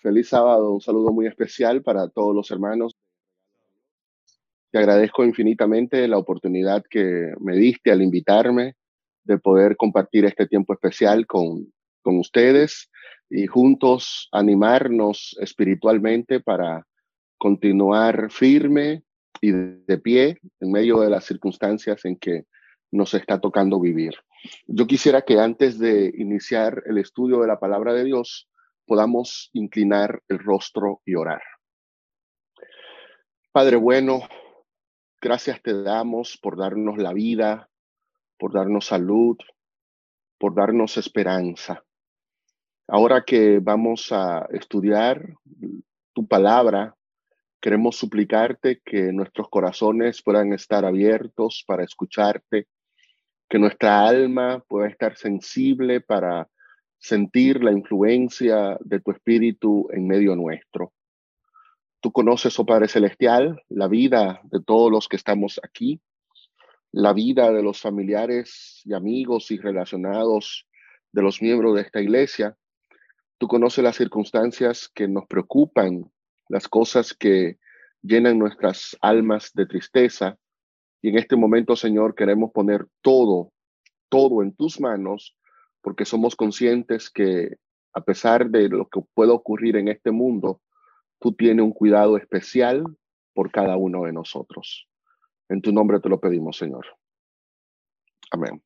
Feliz sábado, un saludo muy especial para todos los hermanos. Te agradezco infinitamente la oportunidad que me diste al invitarme de poder compartir este tiempo especial con, con ustedes y juntos animarnos espiritualmente para continuar firme y de pie en medio de las circunstancias en que nos está tocando vivir. Yo quisiera que antes de iniciar el estudio de la palabra de Dios, podamos inclinar el rostro y orar. Padre bueno, gracias te damos por darnos la vida, por darnos salud, por darnos esperanza. Ahora que vamos a estudiar tu palabra, queremos suplicarte que nuestros corazones puedan estar abiertos para escucharte, que nuestra alma pueda estar sensible para sentir la influencia de tu espíritu en medio nuestro. Tú conoces, oh Padre Celestial, la vida de todos los que estamos aquí, la vida de los familiares y amigos y relacionados de los miembros de esta iglesia. Tú conoces las circunstancias que nos preocupan, las cosas que llenan nuestras almas de tristeza. Y en este momento, Señor, queremos poner todo, todo en tus manos porque somos conscientes que a pesar de lo que pueda ocurrir en este mundo, tú tienes un cuidado especial por cada uno de nosotros. En tu nombre te lo pedimos, Señor. Amén.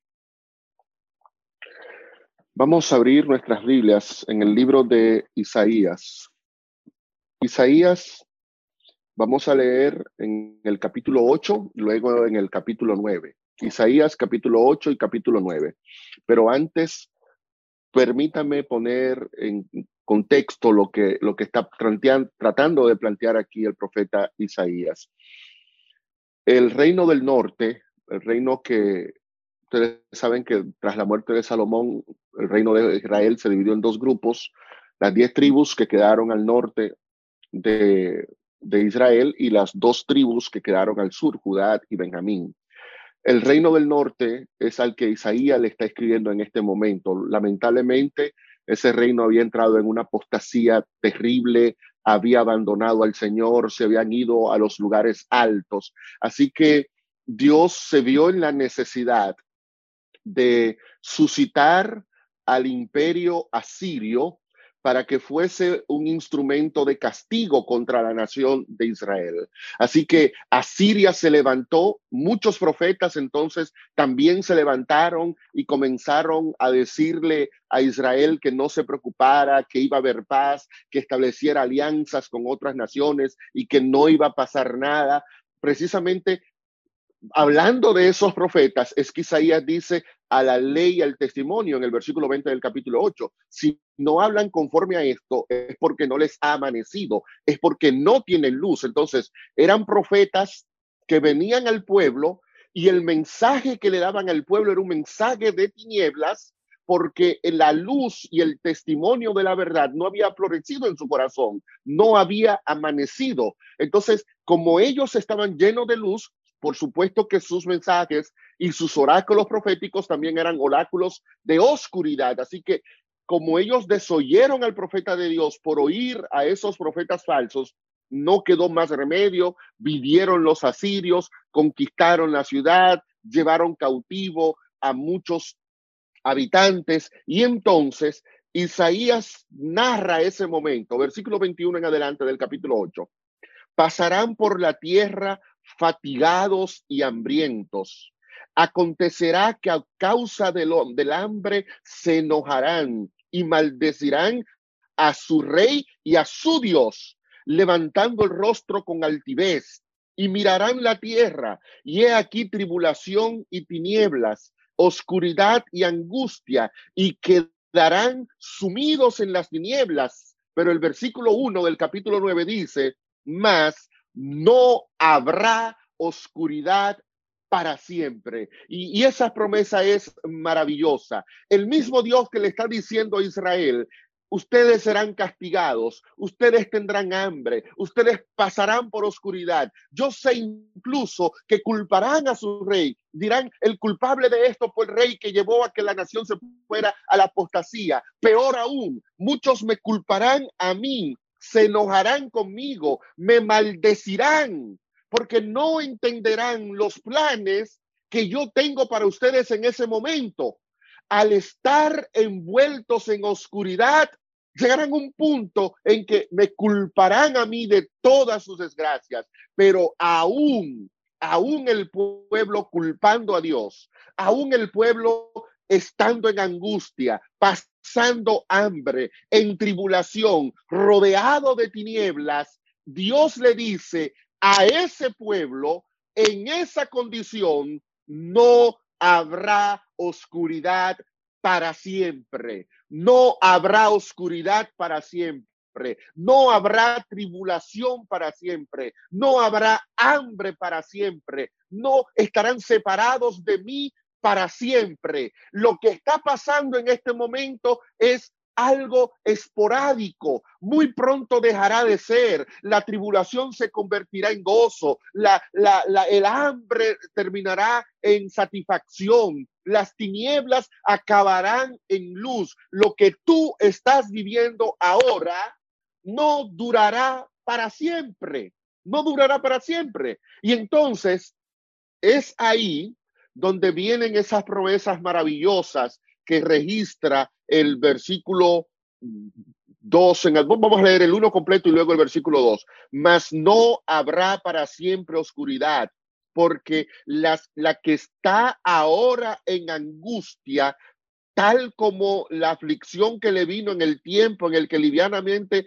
Vamos a abrir nuestras Biblias en el libro de Isaías. Isaías, vamos a leer en el capítulo 8, luego en el capítulo 9. Isaías capítulo 8 y capítulo 9. Pero antes, permítame poner en contexto lo que, lo que está tratando de plantear aquí el profeta Isaías. El reino del norte, el reino que ustedes saben que tras la muerte de Salomón, el reino de Israel se dividió en dos grupos, las diez tribus que quedaron al norte de, de Israel y las dos tribus que quedaron al sur, Judá y Benjamín. El reino del norte es al que Isaías le está escribiendo en este momento. Lamentablemente, ese reino había entrado en una apostasía terrible, había abandonado al Señor, se habían ido a los lugares altos. Así que Dios se vio en la necesidad de suscitar al imperio asirio para que fuese un instrumento de castigo contra la nación de Israel. Así que Asiria se levantó, muchos profetas entonces también se levantaron y comenzaron a decirle a Israel que no se preocupara, que iba a haber paz, que estableciera alianzas con otras naciones y que no iba a pasar nada. Precisamente hablando de esos profetas, es que Isaías dice a la ley y al testimonio en el versículo 20 del capítulo 8. Si no hablan conforme a esto, es porque no les ha amanecido, es porque no tienen luz. Entonces, eran profetas que venían al pueblo y el mensaje que le daban al pueblo era un mensaje de tinieblas porque la luz y el testimonio de la verdad no había florecido en su corazón, no había amanecido. Entonces, como ellos estaban llenos de luz, por supuesto que sus mensajes y sus oráculos proféticos también eran oráculos de oscuridad. Así que como ellos desoyeron al profeta de Dios por oír a esos profetas falsos, no quedó más remedio, vivieron los asirios, conquistaron la ciudad, llevaron cautivo a muchos habitantes y entonces Isaías narra ese momento, versículo 21 en adelante del capítulo 8. Pasarán por la tierra fatigados y hambrientos. Acontecerá que a causa del, del hambre se enojarán y maldecirán a su rey y a su Dios, levantando el rostro con altivez, y mirarán la tierra, y he aquí tribulación y tinieblas, oscuridad y angustia, y quedarán sumidos en las tinieblas. Pero el versículo 1 del capítulo 9 dice, más no habrá oscuridad para siempre. Y, esa promesa es maravillosa. El mismo Dios que le está diciendo a Israel, ustedes serán castigados, ustedes tendrán hambre, ustedes pasarán por oscuridad. Yo sé incluso que culparán a su rey. Dirán, el culpable de esto fue el rey que llevó a que la nación se fuera a la apostasía. Peor aún, muchos me culparán a mí se enojarán conmigo, me maldecirán, porque no entenderán los planes que yo tengo para ustedes en ese momento. Al estar envueltos en oscuridad, llegarán a un punto en que me culparán a mí de todas sus desgracias, pero aún, aún el pueblo culpando a Dios, aún el pueblo estando en angustia, pasando hambre, en tribulación, rodeado de tinieblas, Dios le dice a ese pueblo, en esa condición, no habrá oscuridad para siempre. No habrá oscuridad para siempre. No habrá tribulación para siempre. No habrá hambre para siempre. No estarán separados de mí para siempre. Lo que está pasando en este momento es algo esporádico. Muy pronto dejará de ser. La tribulación se convertirá en gozo. La, el hambre terminará en satisfacción. Las tinieblas acabarán en luz. Lo que tú estás viviendo ahora no durará para siempre. No durará para siempre. Y entonces es ahí donde vienen esas promesas maravillosas que registra el versículo 2, en el, vamos a leer el 1 completo y luego el versículo 2, mas no habrá para siempre oscuridad, porque las, la que está ahora en angustia, tal como la aflicción que le vino en el tiempo en el que livianamente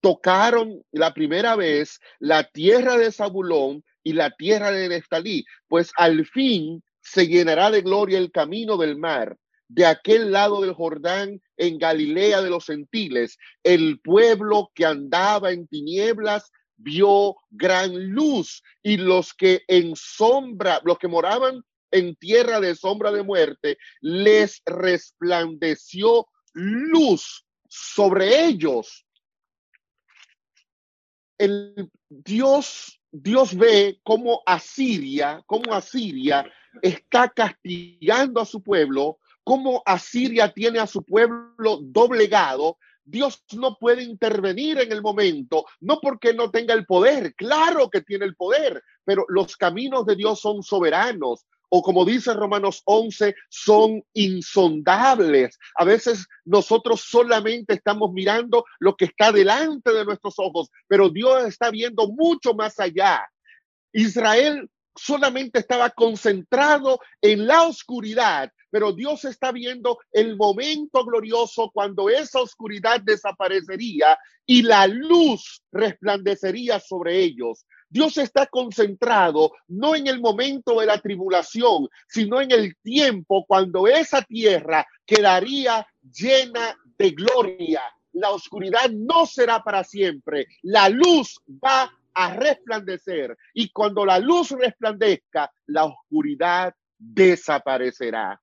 tocaron la primera vez la tierra de Zabulón y la tierra de Neftalí, pues al fin se llenará de gloria el camino del mar de aquel lado del Jordán, en Galilea de los gentiles, el pueblo que andaba en tinieblas vio gran luz y los que en sombra, los que moraban en tierra de sombra de muerte, les resplandeció luz sobre ellos. El Dios, Dios ve cómo Asiria, cómo Asiria está castigando a su pueblo cómo Asiria tiene a su pueblo doblegado, Dios no puede intervenir en el momento, no porque no tenga el poder, claro que tiene el poder, pero los caminos de Dios son soberanos, o como dice Romanos 11, son insondables. A veces nosotros solamente estamos mirando lo que está delante de nuestros ojos, pero Dios está viendo mucho más allá. Israel solamente estaba concentrado en la oscuridad pero Dios está viendo el momento glorioso cuando esa oscuridad desaparecería y la luz resplandecería sobre ellos. Dios está concentrado no en el momento de la tribulación, sino en el tiempo cuando esa tierra quedaría llena de gloria. La oscuridad no será para siempre. La luz va a resplandecer y cuando la luz resplandezca, la oscuridad desaparecerá.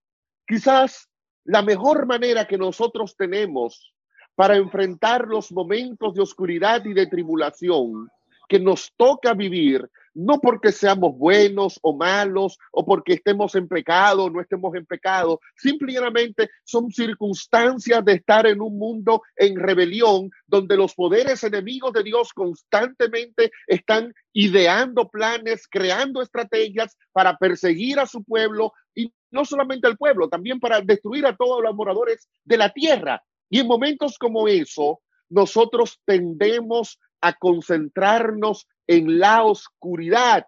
Quizás la mejor manera que nosotros tenemos para enfrentar los momentos de oscuridad y de tribulación que nos toca vivir, no porque seamos buenos o malos o porque estemos en pecado o no estemos en pecado, simplemente son circunstancias de estar en un mundo en rebelión donde los poderes enemigos de Dios constantemente están ideando planes, creando estrategias para perseguir a su pueblo y no solamente al pueblo, también para destruir a todos los moradores de la tierra. Y en momentos como eso, nosotros tendemos a concentrarnos en la oscuridad.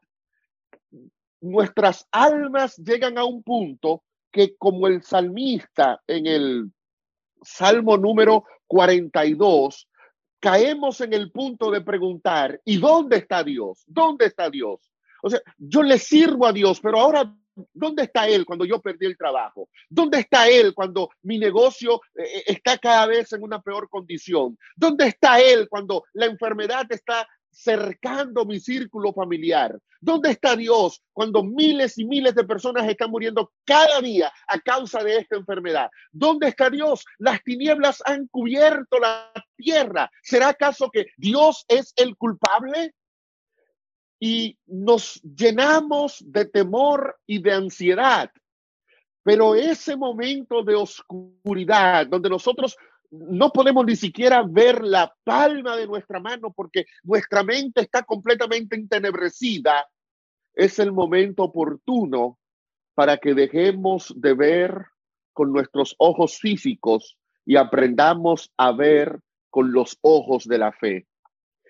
Nuestras almas llegan a un punto que como el salmista en el Salmo número 42, caemos en el punto de preguntar, ¿y dónde está Dios? ¿Dónde está Dios? O sea, yo le sirvo a Dios, pero ahora ¿Dónde está él cuando yo perdí el trabajo? ¿Dónde está él cuando mi negocio eh, eh, está cada vez en una peor condición? ¿Dónde está él cuando la enfermedad está cercando mi círculo familiar? ¿Dónde está Dios cuando miles y miles de personas están muriendo cada día a causa de esta enfermedad? ¿Dónde está Dios? Las tinieblas han cubierto la tierra. ¿Será acaso que Dios es el culpable? Y nos llenamos de temor y de ansiedad. Pero ese momento de oscuridad, donde nosotros no podemos ni siquiera ver la palma de nuestra mano porque nuestra mente está completamente entenebrecida, es el momento oportuno para que dejemos de ver con nuestros ojos físicos y aprendamos a ver con los ojos de la fe.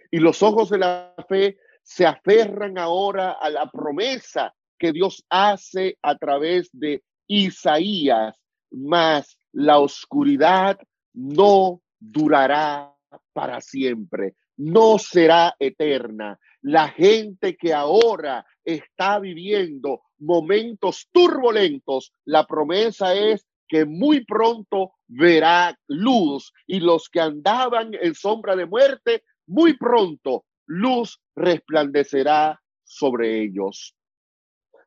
Y los ojos de la fe se aferran ahora a la promesa que Dios hace a través de Isaías, más la oscuridad no durará para siempre, no será eterna. La gente que ahora está viviendo momentos turbulentos, la promesa es que muy pronto verá luz y los que andaban en sombra de muerte, muy pronto luz resplandecerá sobre ellos.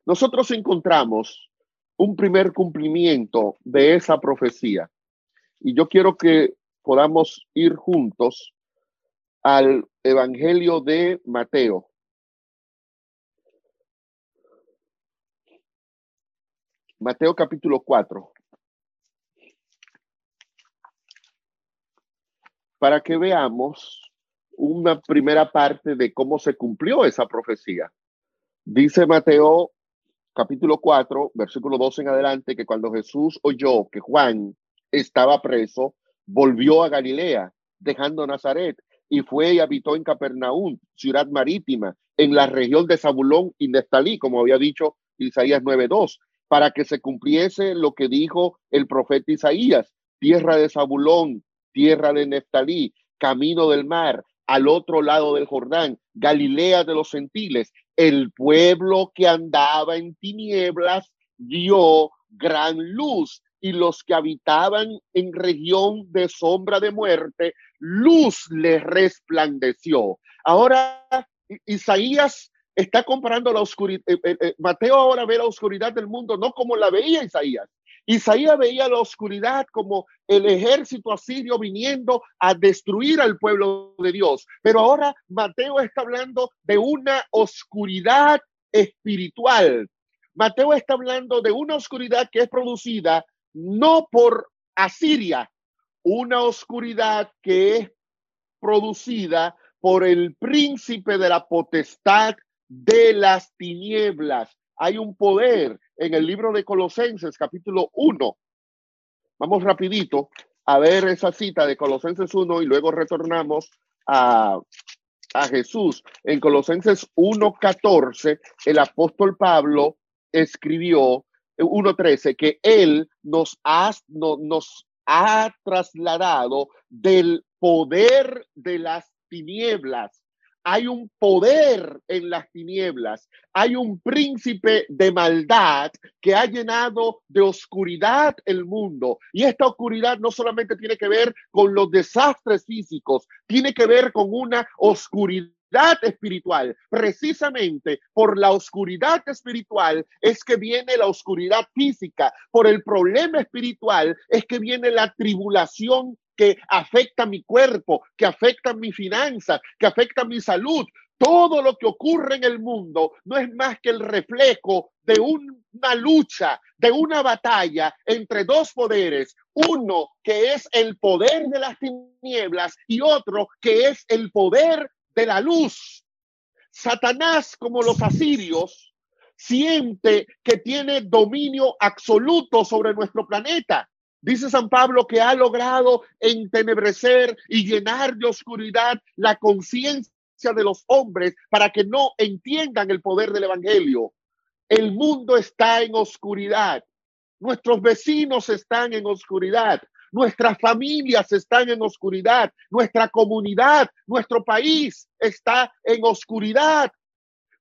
Nosotros encontramos un primer cumplimiento de esa profecía y yo quiero que podamos ir juntos al Evangelio de Mateo. Mateo capítulo 4. Para que veamos una primera parte de cómo se cumplió esa profecía. Dice Mateo capítulo 4, versículo 12 en adelante, que cuando Jesús oyó que Juan estaba preso, volvió a Galilea, dejando Nazaret, y fue y habitó en Capernaum, ciudad marítima, en la región de Zabulón y Neftalí, como había dicho Isaías 9:2, para que se cumpliese lo que dijo el profeta Isaías, tierra de Zabulón, tierra de Neftalí, camino del mar, al otro lado del Jordán, Galilea de los gentiles, el pueblo que andaba en tinieblas vio gran luz y los que habitaban en región de sombra de muerte, luz les resplandeció. Ahora, Isaías está comparando la oscuridad. Eh, eh, eh, Mateo ahora ve la oscuridad del mundo no como la veía Isaías. Isaías veía la oscuridad como el ejército asirio viniendo a destruir al pueblo de Dios. Pero ahora Mateo está hablando de una oscuridad espiritual. Mateo está hablando de una oscuridad que es producida no por Asiria, una oscuridad que es producida por el príncipe de la potestad de las tinieblas. Hay un poder en el libro de Colosenses capítulo 1. Vamos rapidito a ver esa cita de Colosenses 1 y luego retornamos a, a Jesús. En Colosenses 1.14, el apóstol Pablo escribió 1.13, que Él nos ha, nos ha trasladado del poder de las tinieblas. Hay un poder en las tinieblas, hay un príncipe de maldad que ha llenado de oscuridad el mundo. Y esta oscuridad no solamente tiene que ver con los desastres físicos, tiene que ver con una oscuridad espiritual. Precisamente por la oscuridad espiritual es que viene la oscuridad física. Por el problema espiritual es que viene la tribulación que afecta mi cuerpo, que afecta mi finanza, que afecta mi salud. Todo lo que ocurre en el mundo no es más que el reflejo de una lucha, de una batalla entre dos poderes, uno que es el poder de las tinieblas y otro que es el poder de la luz. Satanás, como los asirios, siente que tiene dominio absoluto sobre nuestro planeta. Dice San Pablo que ha logrado entenebrecer y llenar de oscuridad la conciencia de los hombres para que no entiendan el poder del Evangelio. El mundo está en oscuridad. Nuestros vecinos están en oscuridad. Nuestras familias están en oscuridad, nuestra comunidad, nuestro país está en oscuridad.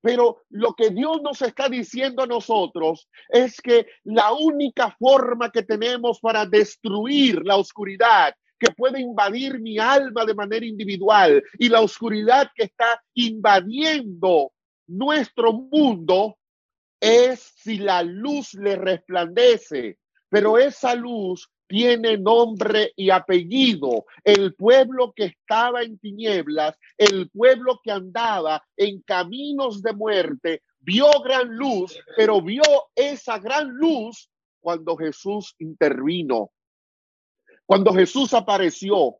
Pero lo que Dios nos está diciendo a nosotros es que la única forma que tenemos para destruir la oscuridad que puede invadir mi alma de manera individual y la oscuridad que está invadiendo nuestro mundo es si la luz le resplandece. Pero esa luz tiene nombre y apellido. El pueblo que estaba en tinieblas, el pueblo que andaba en caminos de muerte, vio gran luz, pero vio esa gran luz cuando Jesús intervino. cuando Jesús apareció,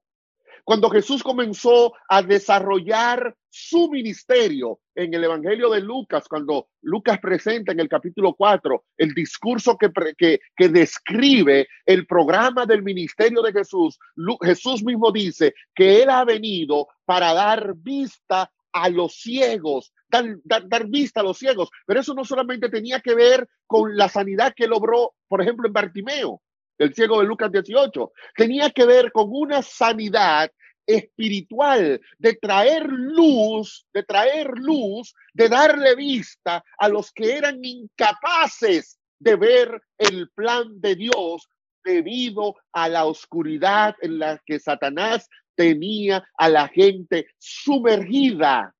cuando Jesús comenzó a desarrollar su ministerio en el Evangelio de Lucas, cuando Lucas presenta en el capítulo 4 el discurso que, que, que describe el programa del ministerio de Jesús, Jesús mismo dice que Él ha venido para dar vista a los ciegos, dar, dar, vista a los ciegos. Pero eso no solamente tenía que ver con la sanidad que logró, por ejemplo, en Bartimeo, el ciego de Lucas 18. Tenía que ver con una sanidad espiritual, de traer luz, de traer luz, de darle vista a los que eran incapaces de ver el plan de Dios debido a la oscuridad en la que Satanás tenía a la gente sumergida.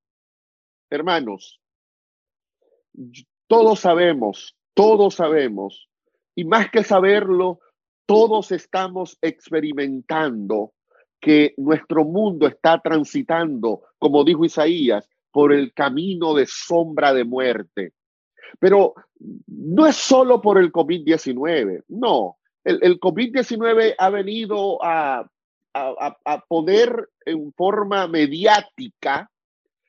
Hermanos, todos sabemos, todos sabemos, y más que saberlo, todos estamos experimentando que nuestro mundo está transitando, como dijo Isaías, por el camino de sombra de muerte. Pero no es solo por el COVID-19, no. El, COVID-19 ha venido a, a, poner en forma mediática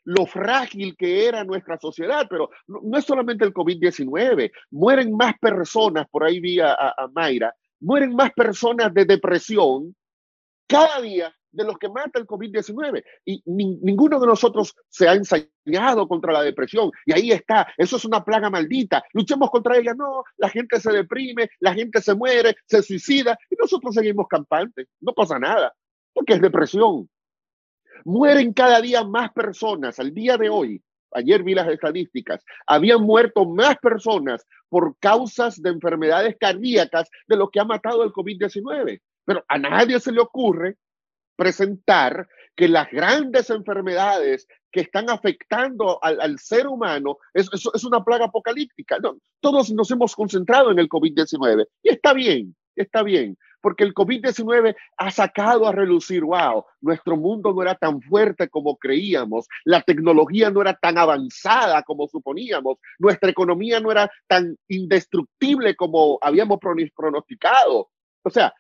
lo frágil que era nuestra sociedad, pero no, es solamente el COVID-19, mueren más personas, por ahí vi a, Mayra, mueren más personas de depresión cada día de los que mata el COVID-19. Y ninguno de nosotros se ha ensayado contra la depresión. Y ahí está, eso es una plaga maldita. Luchemos contra ella. No, la gente se deprime, la gente se muere, se suicida y nosotros seguimos campantes. No pasa nada, porque es depresión. Mueren cada día más personas. Al día de hoy, ayer vi las estadísticas, habían muerto más personas por causas de enfermedades cardíacas de lo que ha matado el COVID-19. Pero a nadie se le ocurre presentar que las grandes enfermedades que están afectando al, ser humano es, una plaga apocalíptica. Todos nos hemos concentrado en el COVID-19 y está bien, está bien, porque el COVID-19 ha sacado a relucir, wow, nuestro mundo no era tan fuerte como creíamos, la tecnología no era tan avanzada como suponíamos, nuestra economía no era tan indestructible como habíamos pronosticado. O sea,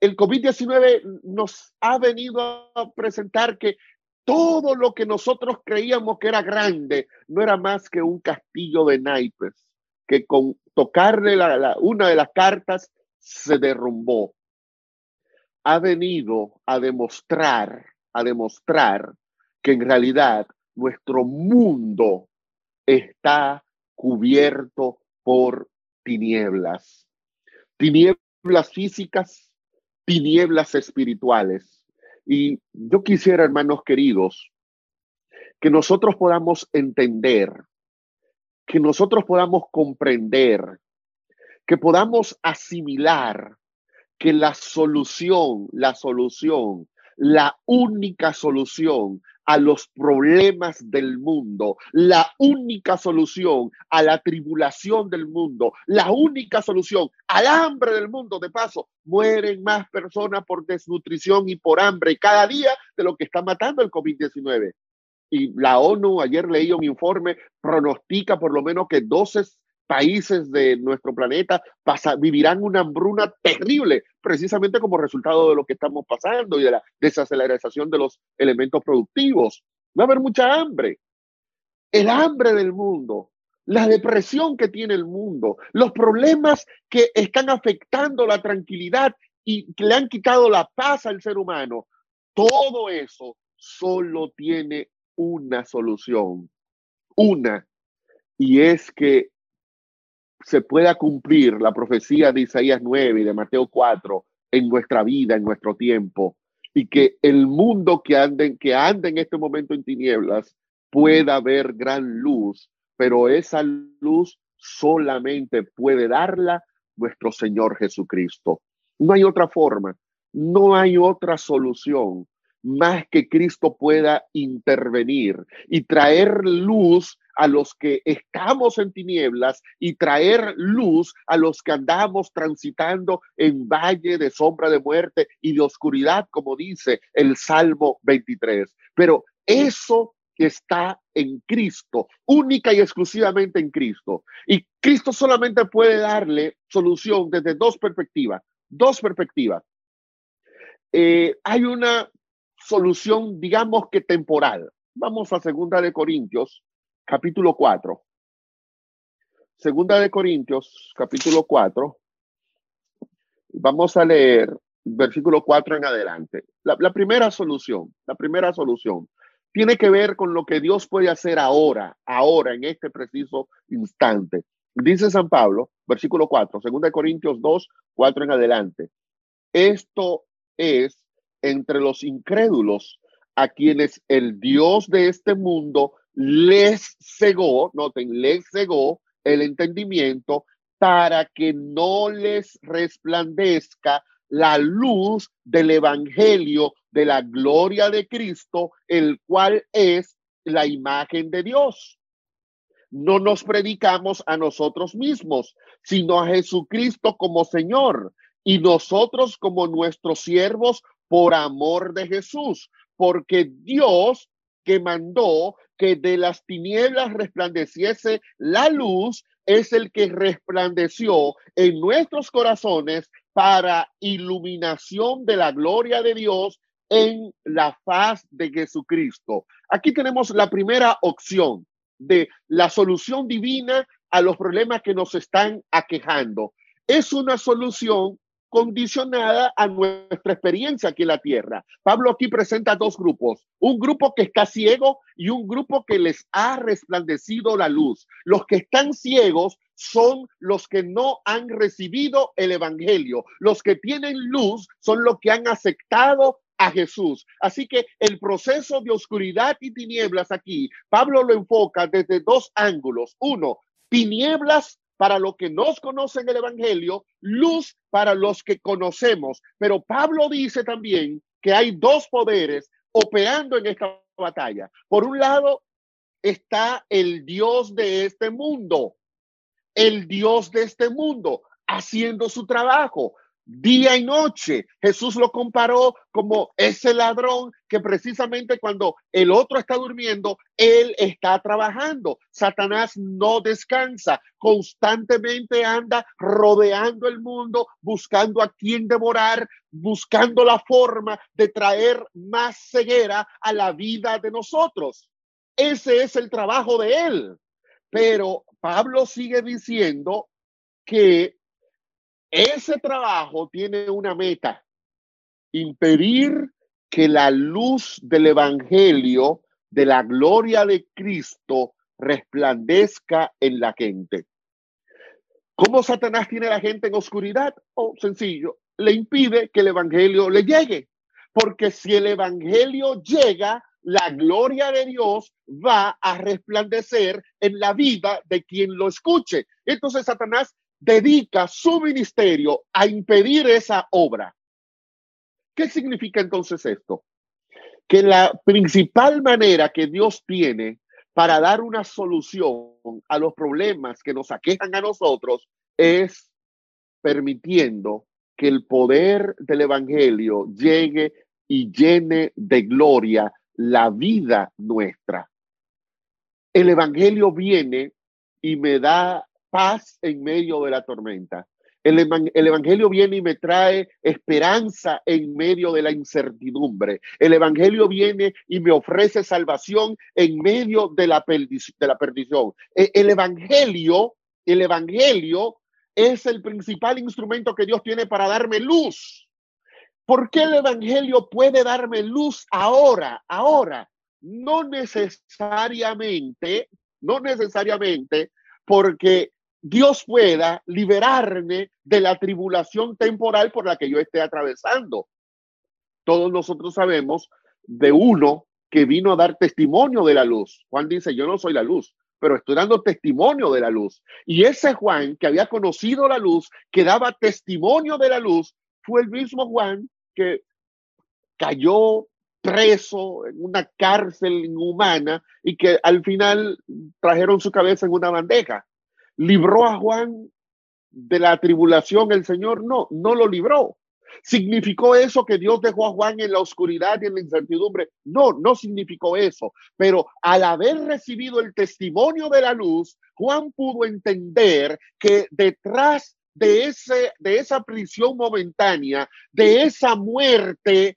el COVID-19 nos ha venido a presentar que todo lo que nosotros creíamos que era grande no era más que un castillo de naipes, que con tocarle una de las cartas se derrumbó. Ha venido a demostrar, a demostrar que en realidad nuestro mundo está cubierto por tinieblas. Tinieblas físicas, tinieblas espirituales. Y yo quisiera, hermanos queridos, que nosotros podamos entender, que nosotros podamos comprender, que podamos asimilar que la solución, la solución, la única solución a los problemas del mundo, la única solución a la tribulación del mundo, la única solución al hambre del mundo. De paso, mueren más personas por desnutrición y por hambre cada día de lo que está matando el COVID-19. Y la ONU, ayer leí un informe, pronostica por lo menos que 12 países de nuestro planeta vivirán una hambruna terrible, precisamente como resultado de lo que estamos pasando y de la desaceleración de los elementos productivos. Va a haber mucha hambre. El hambre del mundo, la depresión que tiene el mundo, los problemas que están afectando la tranquilidad y que le han quitado la paz al ser humano, todo eso solo tiene una solución, una, y es que se pueda cumplir la profecía de Isaías 9 y de Mateo 4 en nuestra vida, en nuestro tiempo, y que el mundo que ande, que ande en este momento en tinieblas pueda ver gran luz, pero esa luz solamente puede darla nuestro Señor Jesucristo. No hay otra forma, no hay otra solución más que Cristo pueda intervenir y traer luz a los que estamos en tinieblas y traer luz a los que andamos transitando en valle de sombra de muerte y de oscuridad, como dice el Salmo 23. Pero eso está en Cristo, única y exclusivamente en Cristo. Y Cristo solamente puede darle solución desde dos perspectivas, dos perspectivas. eh, hay una solución, digamos que temporal. Vamos a Segunda de Corintios, capítulo 4. Segunda de Corintios, capítulo 4. Vamos a leer versículo 4 en adelante. La, la, primera solución, la primera solución tiene que ver con lo que Dios puede hacer ahora, ahora, en este preciso instante. Dice San Pablo, versículo 4, 2 Corintios 2, 4 en adelante. Esto es entre los incrédulos a quienes el Dios de este mundo les cegó, noten, les cegó el entendimiento para que no les resplandezca la luz del Evangelio de la gloria de Cristo, el cual es la imagen de Dios. No nos predicamos a nosotros mismos, sino a Jesucristo como Señor y nosotros como nuestros siervos por amor de Jesús, porque Dios que mandó que de las tinieblas resplandeciese la luz, es el que resplandeció en nuestros corazones para iluminación de la gloria de Dios en la faz de Jesucristo. Aquí tenemos la primera opción de la solución divina a los problemas que nos están aquejando. Es una solución condicionada a nuestra experiencia aquí en la tierra. Pablo aquí presenta dos grupos, un grupo que está ciego y un grupo que les ha resplandecido la luz. Los que están ciegos son los que no han recibido el Evangelio. Los que tienen luz son los que han aceptado a Jesús. Así que el proceso de oscuridad y tinieblas aquí, Pablo lo enfoca desde dos ángulos. Uno, tinieblas para los que nos conocen el Evangelio, luz para los que conocemos. Pero Pablo dice también que hay dos poderes operando en esta batalla. Por un lado está el Dios de este mundo, el Dios de este mundo haciendo su trabajo, día y noche. Jesús lo comparó como ese ladrón que precisamente cuando el otro está durmiendo, él está trabajando. Satanás no descansa, constantemente anda rodeando el mundo, buscando a quien devorar, buscando la forma de traer más ceguera a la vida de nosotros. Ese es el trabajo de él. Pero Pablo sigue diciendo que ese trabajo tiene una meta, impedir que la luz del Evangelio de la gloria de Cristo resplandezca en la gente. ¿Cómo Satanás tiene a la gente en oscuridad? Oh, sencillo, le impide que el Evangelio le llegue. Porque si el Evangelio llega, la gloria de Dios va a resplandecer en la vida de quien lo escuche. Entonces Satanás dedica su ministerio a impedir esa obra. ¿Qué significa entonces esto? Que la principal manera que Dios tiene para dar una solución a los problemas que nos aquejan a nosotros es permitiendo que el poder del Evangelio llegue y llene de gloria la vida nuestra. El Evangelio viene y me da paz en medio de la tormenta. El, Evangelio viene y me trae esperanza en medio de la incertidumbre. El Evangelio viene y me ofrece salvación en medio de la, de la perdición. E, el Evangelio, el Evangelio es el principal instrumento que Dios tiene para darme luz. ¿Por qué el Evangelio puede darme luz ahora? Ahora, no necesariamente, no necesariamente porque Dios pueda liberarme de la tribulación temporal por la que yo esté atravesando. Todos nosotros sabemos de uno que vino a dar testimonio de la luz. Juan dice, yo no soy la luz, pero estoy dando testimonio de la luz. Y ese Juan que había conocido la luz, que daba testimonio de la luz, fue el mismo Juan que cayó preso en una cárcel inhumana y que al final trajeron su cabeza en una bandeja. ¿Libró a Juan de la tribulación el Señor? No, no lo libró. ¿Significó eso que Dios dejó a Juan en la oscuridad y en la incertidumbre? No, no significó eso. Pero al haber recibido el testimonio de la luz, Juan pudo entender que detrás de, ese, de esa prisión momentánea, de esa muerte,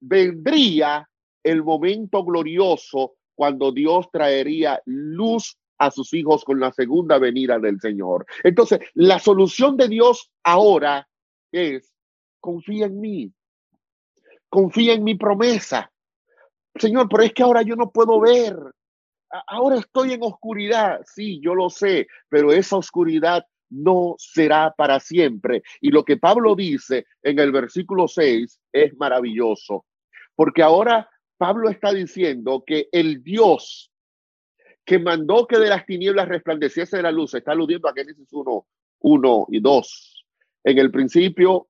vendría el momento glorioso cuando Dios traería luz a sus hijos con la segunda venida del Señor. Entonces, la solución de Dios ahora es, confía en mí, confía en mi promesa. Señor, pero es que ahora yo no puedo ver. Ahora estoy en oscuridad. Sí, yo lo sé, pero esa oscuridad no será para siempre. Y lo que Pablo dice en el versículo 6 es maravilloso, porque ahora Pablo está diciendo que el Dios que mandó que de las tinieblas resplandeciese la luz, está aludiendo a Génesis 1, 1 y 2. En el principio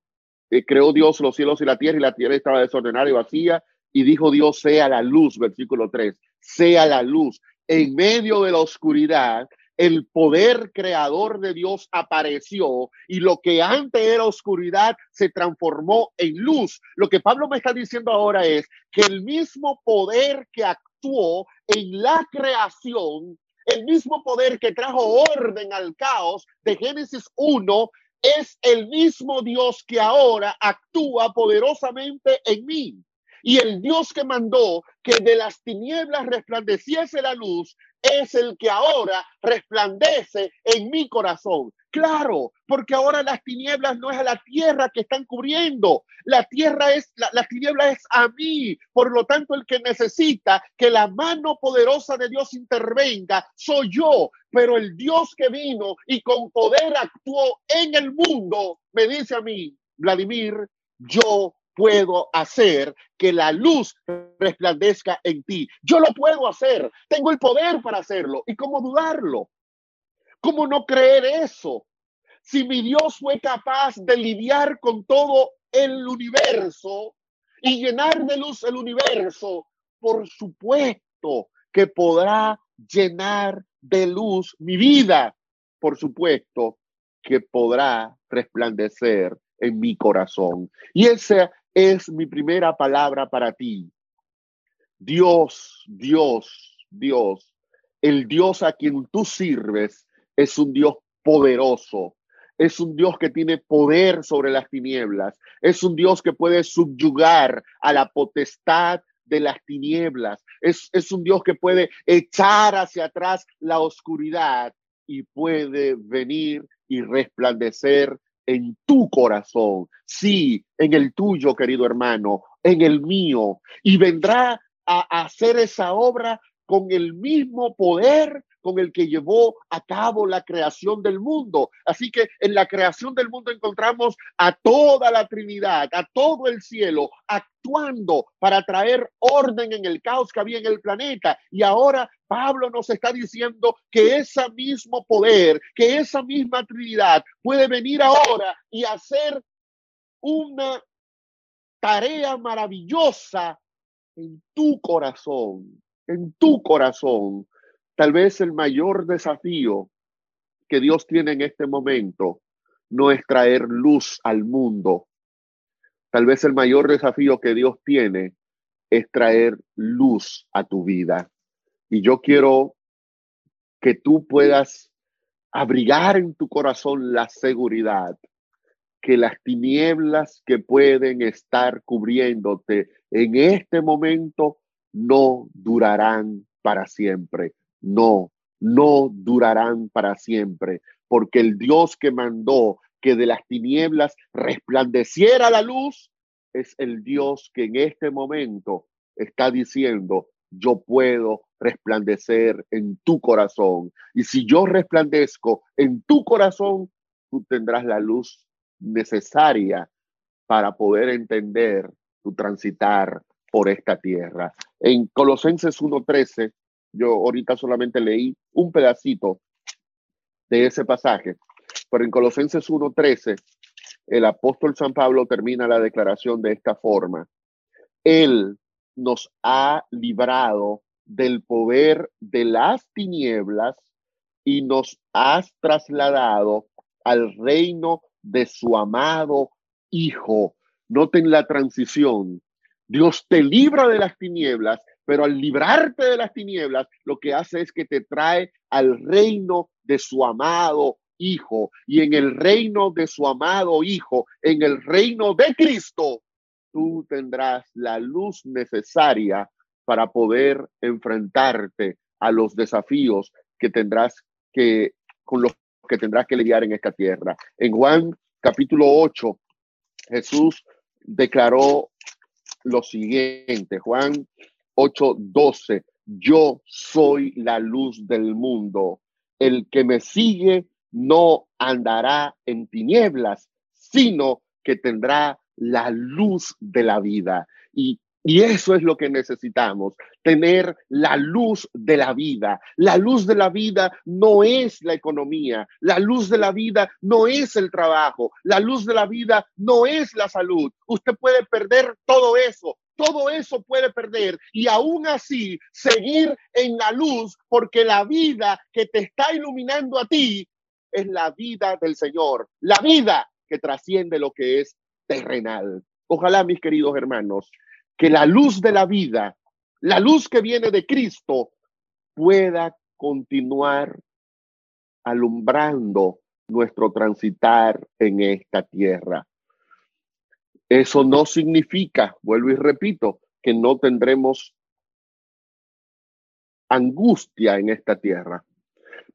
eh, creó Dios los cielos y la tierra y la tierra estaba desordenada y vacía y dijo Dios sea la luz, versículo 3, sea la luz. En medio de la oscuridad el poder creador de Dios apareció y lo que antes era oscuridad se transformó en luz. Lo que Pablo me está diciendo ahora es que el mismo poder que en la creación, el mismo poder que trajo orden al caos de Génesis 1, es el mismo Dios que ahora actúa poderosamente en mí. Y el Dios que mandó que de las tinieblas resplandeciese la luz es el que ahora resplandece en mi corazón. Claro, porque ahora las tinieblas no es a la tierra que están cubriendo, la tierra es, la, la tiniebla es a mí. Por lo tanto, el que necesita que la mano poderosa de Dios intervenga soy yo. Pero el Dios que vino y con poder actuó en el mundo, me dice a mí, Vladimir, yo puedo hacer que la luz resplandezca en ti. Yo lo puedo hacer. Tengo el poder para hacerlo. ¿Y cómo dudarlo? ¿Cómo no creer eso? Si mi Dios fue capaz de lidiar con todo el universo y llenar de luz el universo, por supuesto que podrá llenar de luz mi vida. Por supuesto que podrá resplandecer en mi corazón. Y esa es mi primera palabra para ti. Dios, Dios, Dios, el Dios a quien tú sirves es un Dios poderoso, es un Dios que tiene poder sobre las tinieblas, es un Dios que puede subyugar a la potestad de las tinieblas, es, es un Dios que puede echar hacia atrás la oscuridad y puede venir y resplandecer en tu corazón, sí, en el tuyo, querido hermano, en el mío, y vendrá a hacer esa obra con el mismo poder con el que llevó a cabo la creación del mundo. Así que en la creación del mundo encontramos a toda la Trinidad, a todo el cielo, actuando para traer orden en el caos que había en el planeta. Y ahora Pablo nos está diciendo que ese mismo poder, que esa misma Trinidad puede venir ahora y hacer una tarea maravillosa en tu corazón, en tu corazón. Tal vez el mayor desafío que Dios tiene en este momento no es traer luz al mundo. Tal vez el mayor desafío que Dios tiene es traer luz a tu vida. Y yo quiero que tú puedas abrigar en tu corazón la seguridad que las tinieblas que pueden estar cubriéndote en este momento no durarán para siempre. No, no durarán para siempre, porque el Dios que mandó que de las tinieblas resplandeciera la luz es el Dios que en este momento está diciendo, yo puedo resplandecer en tu corazón. Y si yo resplandezco en tu corazón, tú tendrás la luz necesaria para poder entender tu transitar por esta tierra. En Colosenses 1.13, yo ahorita solamente leí un pedacito de ese pasaje, pero en Colosenses 1.13, el apóstol San Pablo termina la declaración de esta forma. Él nos ha librado del poder de las tinieblas y nos has trasladado al reino de su amado Hijo. Noten la transición. Dios te libra de las tinieblas, pero al librarte de las tinieblas, lo que hace es que te trae al reino de su amado Hijo y en el reino de su amado Hijo, en el reino de Cristo, tú tendrás la luz necesaria para poder enfrentarte a los desafíos que tendrás que, con los que tendrás que lidiar en esta tierra. En Juan capítulo 8, Jesús declaró lo siguiente, Juan 8, 12, yo soy la luz del mundo. El que me sigue no andará en tinieblas, sino que tendrá la luz de la vida. Y y eso es lo que necesitamos, tener la luz de la vida. La luz de la vida no es la economía, la luz de la vida no es el trabajo, la luz de la vida no es la salud. Usted puede perder todo eso, todo eso puede perder y aún así seguir en la luz porque la vida que te está iluminando a ti es la vida del Señor, la vida que trasciende lo que es terrenal. Ojalá, mis queridos hermanos, que la luz de la vida, la luz que viene de Cristo, pueda continuar alumbrando nuestro transitar en esta tierra. Eso no significa, vuelvo y repito, que no tendremos angustia en esta tierra.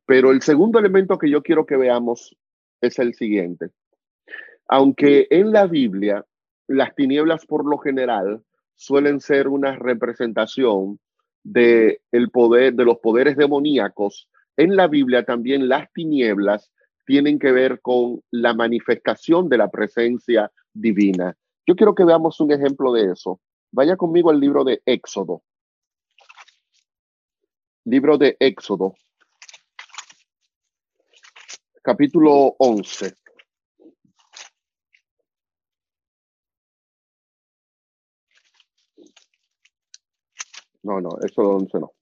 Pero el segundo elemento que yo quiero que veamos es el siguiente. Aunque en la Biblia las tinieblas por lo general suelen ser una representación de el poder de los poderes demoníacos. En la Biblia también las tinieblas tienen que ver con la manifestación de la presencia divina. Yo quiero que veamos un ejemplo de eso. Vaya conmigo al libro de Éxodo. Libro de Éxodo. Capítulo 11. No, no, Éxodo 11 no.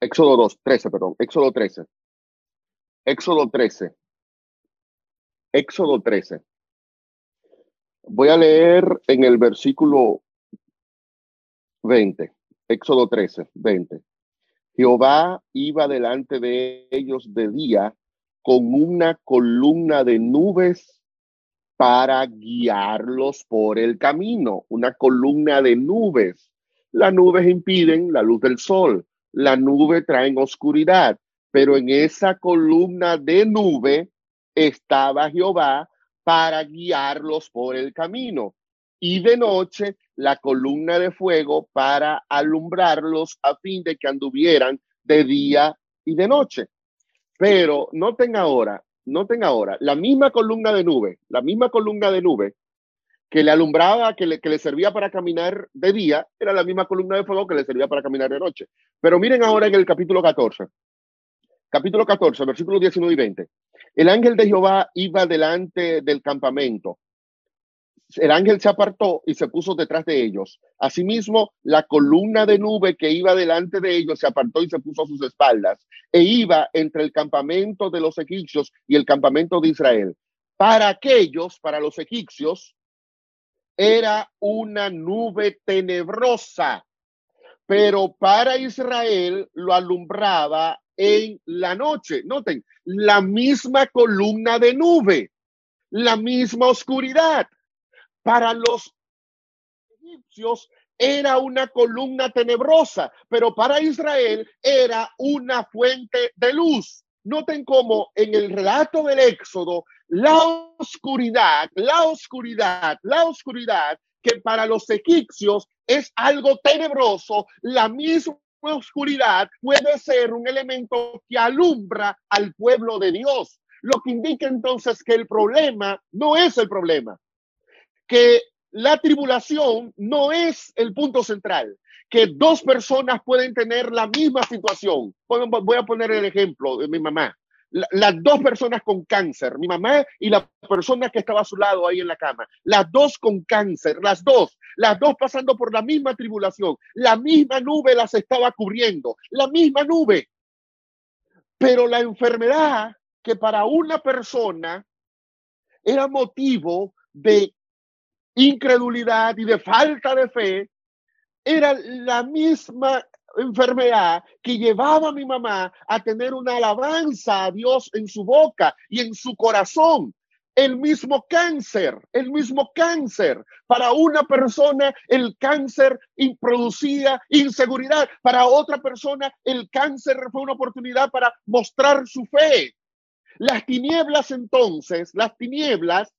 Éxodo 2, 13, perdón. Éxodo 13. Éxodo 13. Éxodo 13. Voy a leer en el versículo 20. Éxodo 13, 20. Jehová iba delante de ellos de día con una columna de nubes para guiarlos por el camino, una columna de nubes. Las nubes impiden la luz del sol, la nube traen oscuridad, pero en esa columna de nube estaba Jehová para guiarlos por el camino. Y de noche la columna de fuego para alumbrarlos a fin de que anduvieran de día y de noche. Pero noten ahora, noten ahora, la misma columna de nube, la misma columna de nube que le alumbraba, que le, que le servía para caminar de día, era la misma columna de fuego que le servía para caminar de noche. Pero miren ahora en el capítulo 14, capítulo 14, versículos 19 y 20. El ángel de Jehová iba delante del campamento el ángel se apartó y se puso detrás de ellos. Asimismo, la columna de nube que iba delante de ellos se apartó y se puso a sus espaldas e iba entre el campamento de los egipcios y el campamento de Israel. Para aquellos, para los egipcios, era una nube tenebrosa, pero para Israel lo alumbraba en la noche. Noten, la misma columna de nube, la misma oscuridad para los egipcios era una columna tenebrosa, pero para Israel era una fuente de luz. Noten cómo en el relato del Éxodo, la oscuridad, la oscuridad, la oscuridad, que para los egipcios es algo tenebroso, la misma oscuridad puede ser un elemento que alumbra al pueblo de Dios. Lo que indica entonces que el problema no es el problema que la tribulación no es el punto central, que dos personas pueden tener la misma situación. Voy a poner el ejemplo de mi mamá. las dos personas con cáncer, mi mamá y la persona que estaba a su lado ahí en la cama, las dos con cáncer, las dos, las dos pasando por la misma tribulación, la misma nube las estaba cubriendo, la misma nube. Pero la enfermedad que para una persona era motivo de incredulidad y de falta de fe, era la misma enfermedad que llevaba a mi mamá a tener una alabanza a Dios en su boca y en su corazón. El mismo cáncer, el mismo cáncer. Para una persona el cáncer producía inseguridad. Para otra persona el cáncer fue una oportunidad para mostrar su fe. Las tinieblas entonces, las tinieblas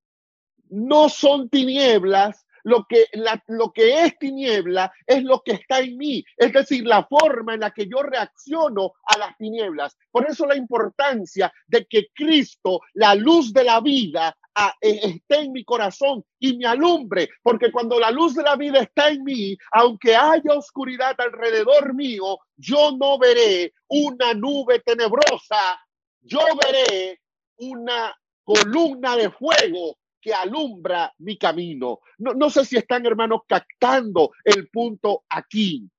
no son tinieblas lo que, lo que es tiniebla es lo que está en mí, es decir, la forma en la que yo reacciono a las tinieblas. Por eso la importancia de que Cristo, la luz de la vida, e, esté en mi corazón y me alumbre, porque cuando la luz de la vida está en mí, aunque haya oscuridad alrededor mío, yo no veré una nube tenebrosa, yo veré una columna de fuego que alumbra mi camino. No, no sé si están, hermanos, captando el punto aquí.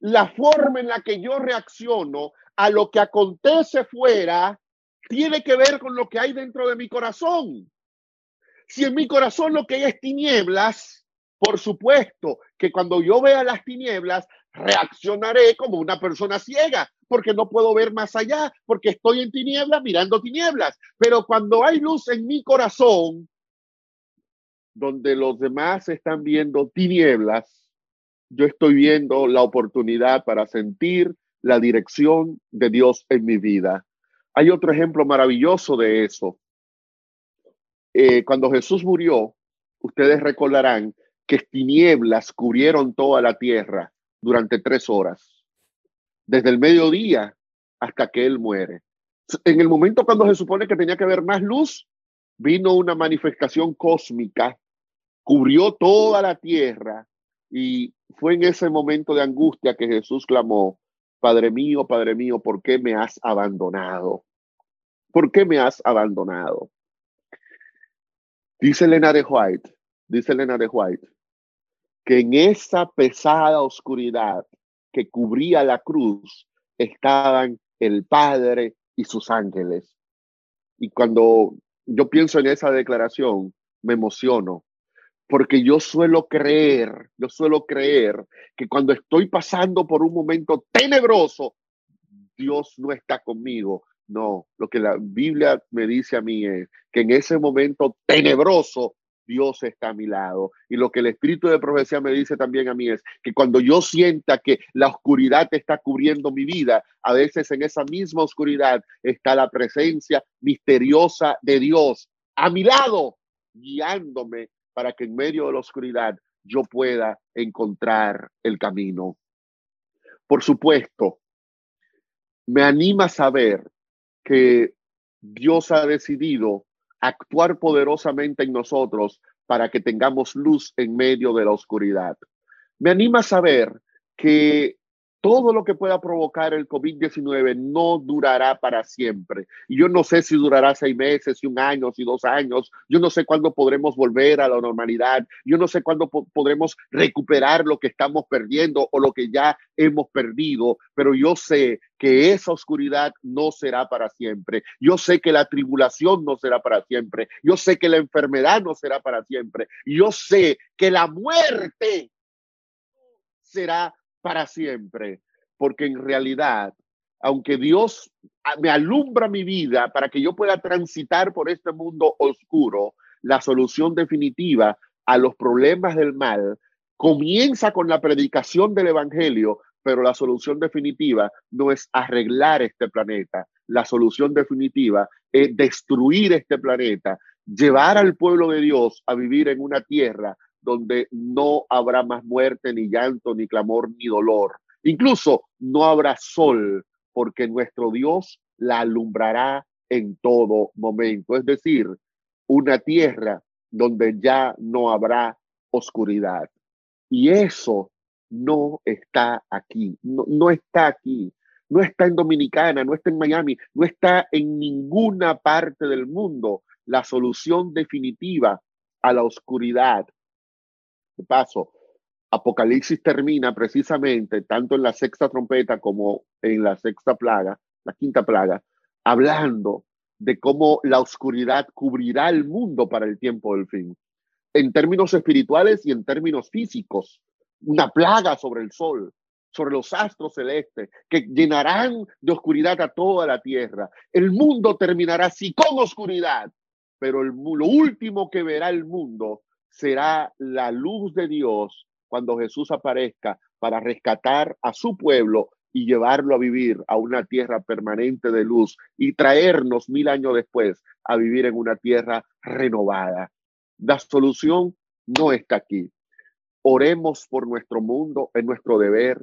La forma en la que yo reacciono a lo que acontece fuera tiene que ver con lo que hay dentro de mi corazón. Si en mi corazón lo que hay es tinieblas, por supuesto que cuando yo vea las tinieblas, reaccionaré como una persona ciega, porque no puedo ver más allá, porque estoy en tinieblas mirando tinieblas. Pero cuando hay luz en mi corazón, donde los demás están viendo tinieblas, yo estoy viendo la oportunidad para sentir la dirección de Dios en mi vida. Hay otro ejemplo maravilloso de eso. Eh, cuando Jesús murió, ustedes recordarán que tinieblas cubrieron toda la tierra durante tres horas, desde el mediodía hasta que Él muere. En el momento cuando se supone que tenía que haber más luz, vino una manifestación cósmica cubrió toda la tierra y fue en ese momento de angustia que Jesús clamó, Padre mío, Padre mío, ¿por qué me has abandonado? ¿Por qué me has abandonado? Dice Elena de White, dice Elena de White, que en esa pesada oscuridad que cubría la cruz estaban el Padre y sus ángeles. Y cuando yo pienso en esa declaración, me emociono, porque yo suelo creer, yo suelo creer que cuando estoy pasando por un momento tenebroso, Dios no está conmigo. No, lo que la Biblia me dice a mí es que en ese momento tenebroso, Dios está a mi lado. Y lo que el Espíritu de Profecía me dice también a mí es que cuando yo sienta que la oscuridad está cubriendo mi vida, a veces en esa misma oscuridad está la presencia misteriosa de Dios a mi lado, guiándome para que en medio de la oscuridad yo pueda encontrar el camino. Por supuesto, me anima a saber que Dios ha decidido actuar poderosamente en nosotros para que tengamos luz en medio de la oscuridad. Me anima a saber que todo lo que pueda provocar el COVID-19 no durará para siempre. Y yo no sé si durará seis meses, y un año, si dos años. Yo no sé cuándo podremos volver a la normalidad. Yo no sé cuándo podremos recuperar lo que estamos perdiendo o lo que ya hemos perdido. Pero yo sé que esa oscuridad no será para siempre. Yo sé que la tribulación no será para siempre. Yo sé que la enfermedad no será para siempre. Yo sé que la muerte será para siempre, porque en realidad, aunque Dios me alumbra mi vida para que yo pueda transitar por este mundo oscuro, la solución definitiva a los problemas del mal comienza con la predicación del Evangelio, pero la solución definitiva no es arreglar este planeta. La solución definitiva es destruir este planeta, llevar al pueblo de Dios a vivir en una tierra donde no habrá más muerte, ni llanto, ni clamor, ni dolor. Incluso no habrá sol, porque nuestro Dios la alumbrará en todo momento. Es decir, una tierra donde ya no habrá oscuridad. Y eso no está aquí, no, no, está aquí, no está en Dominicana, no está en Miami, no está en ninguna parte del mundo. La solución definitiva a la oscuridad paso, Apocalipsis termina precisamente tanto en la sexta trompeta como en la sexta plaga, la quinta plaga, hablando de cómo la oscuridad cubrirá el mundo para el tiempo del fin, en términos espirituales y en términos físicos, una plaga sobre el sol. sobre los astros celestes, que llenarán de oscuridad a toda la tierra. El mundo terminará así con oscuridad, pero el, lo último que verá el mundo será la luz de Dios cuando Jesús aparezca para rescatar a su pueblo y llevarlo a vivir a una tierra permanente de luz y traernos mil años después a vivir en una tierra renovada. La solución no está aquí. Oremos por nuestro mundo, es nuestro deber,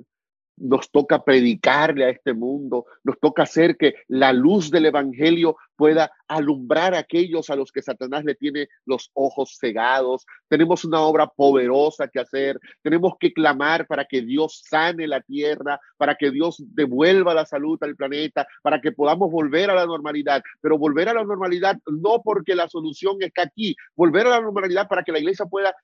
nos toca predicarle a este mundo, nos toca hacer que la luz del Evangelio pueda alumbrar a aquellos a los que Satanás le tiene los ojos cegados. Tenemos una obra poderosa que hacer, tenemos que clamar para que Dios sane la tierra, para que Dios devuelva la salud al planeta, para que podamos volver a la normalidad, pero volver a la normalidad no porque la solución está aquí, volver a la normalidad para que la iglesia pueda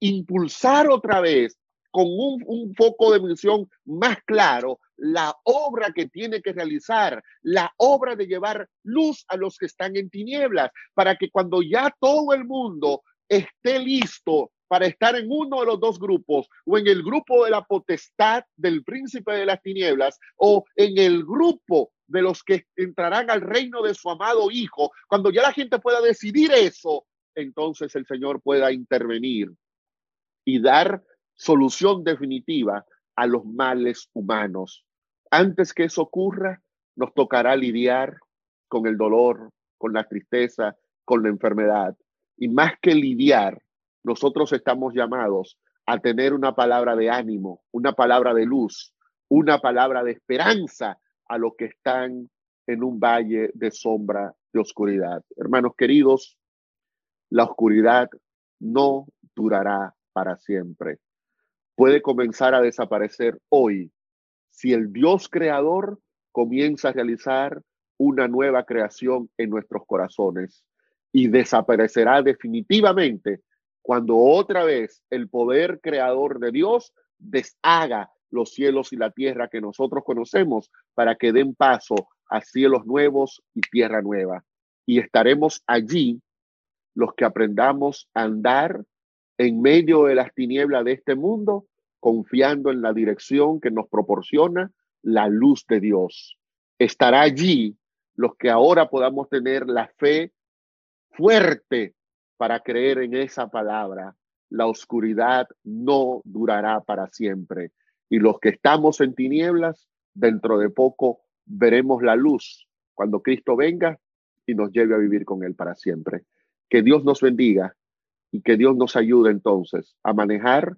impulsar otra vez con un, foco de visión más claro la obra que tiene que realizar, la obra de llevar luz a los que están en tinieblas, para que cuando ya todo el mundo esté listo para estar en uno de los dos grupos, o en el grupo de la potestad del príncipe de las tinieblas, o en el grupo de los que entrarán al reino de su amado Hijo, cuando ya la gente pueda decidir eso, entonces el Señor pueda intervenir y dar solución definitiva a los males humanos. Antes que eso ocurra, nos tocará lidiar con el dolor, con la tristeza, con la enfermedad. Y más que lidiar, nosotros estamos llamados a tener una palabra de ánimo, una palabra de luz, una palabra de esperanza a los que están en un valle de sombra de oscuridad. Hermanos queridos, la oscuridad no durará para siempre puede comenzar a desaparecer hoy si el Dios creador comienza a realizar una nueva creación en nuestros corazones y desaparecerá definitivamente cuando otra vez el poder creador de Dios deshaga los cielos y la tierra que nosotros conocemos para que den paso a cielos nuevos y tierra nueva. Y estaremos allí los que aprendamos a andar en medio de las tinieblas de este mundo, confiando en la dirección que nos proporciona la luz de Dios. Estará allí los que ahora podamos tener la fe fuerte para creer en esa palabra. La oscuridad no durará para siempre. Y los que estamos en tinieblas, dentro de poco veremos la luz cuando Cristo venga y nos lleve a vivir con Él para siempre. Que Dios nos bendiga y que Dios nos ayude entonces a manejar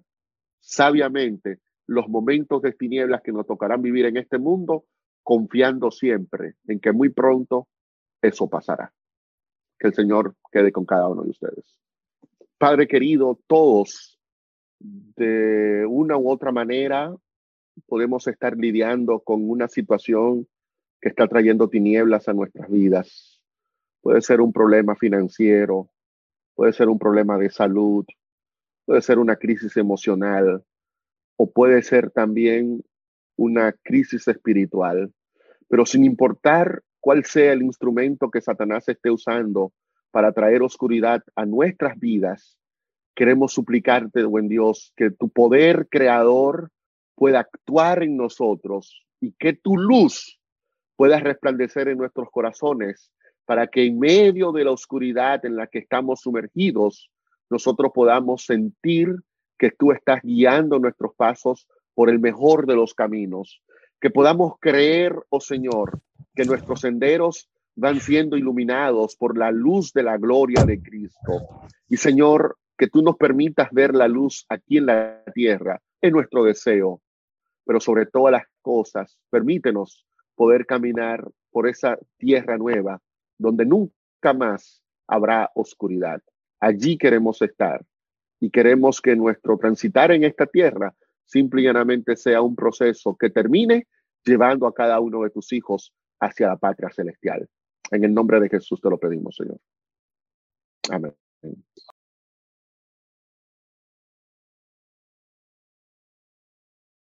sabiamente los momentos de tinieblas que nos tocarán vivir en este mundo, confiando siempre en que muy pronto eso pasará. Que el Señor quede con cada uno de ustedes. Padre querido, todos de una u otra manera podemos estar lidiando con una situación que está trayendo tinieblas a nuestras vidas. Puede ser un problema financiero, puede ser un problema de salud, puede ser una crisis emocional o puede ser también una crisis espiritual. Pero sin importar cuál sea el instrumento que Satanás esté usando para traer oscuridad a nuestras vidas, queremos suplicarte, buen Dios, que tu poder creador pueda actuar en nosotros y que tu luz pueda resplandecer en nuestros corazones para que en medio de la oscuridad en la que estamos sumergidos, nosotros podamos sentir que tú estás guiando nuestros pasos por el mejor de los caminos, que podamos creer, oh Señor, que nuestros senderos van siendo iluminados por la luz de la gloria de Cristo. Y Señor, que tú nos permitas ver la luz aquí en la tierra, en nuestro deseo, pero sobre todas las cosas, permítenos poder caminar por esa tierra nueva donde nunca más habrá oscuridad. Allí queremos estar y queremos que nuestro transitar en esta tierra simplemente sea un proceso que termine llevando a cada uno de tus hijos hacia la patria celestial. En el nombre de Jesús te lo pedimos, Señor. Amén.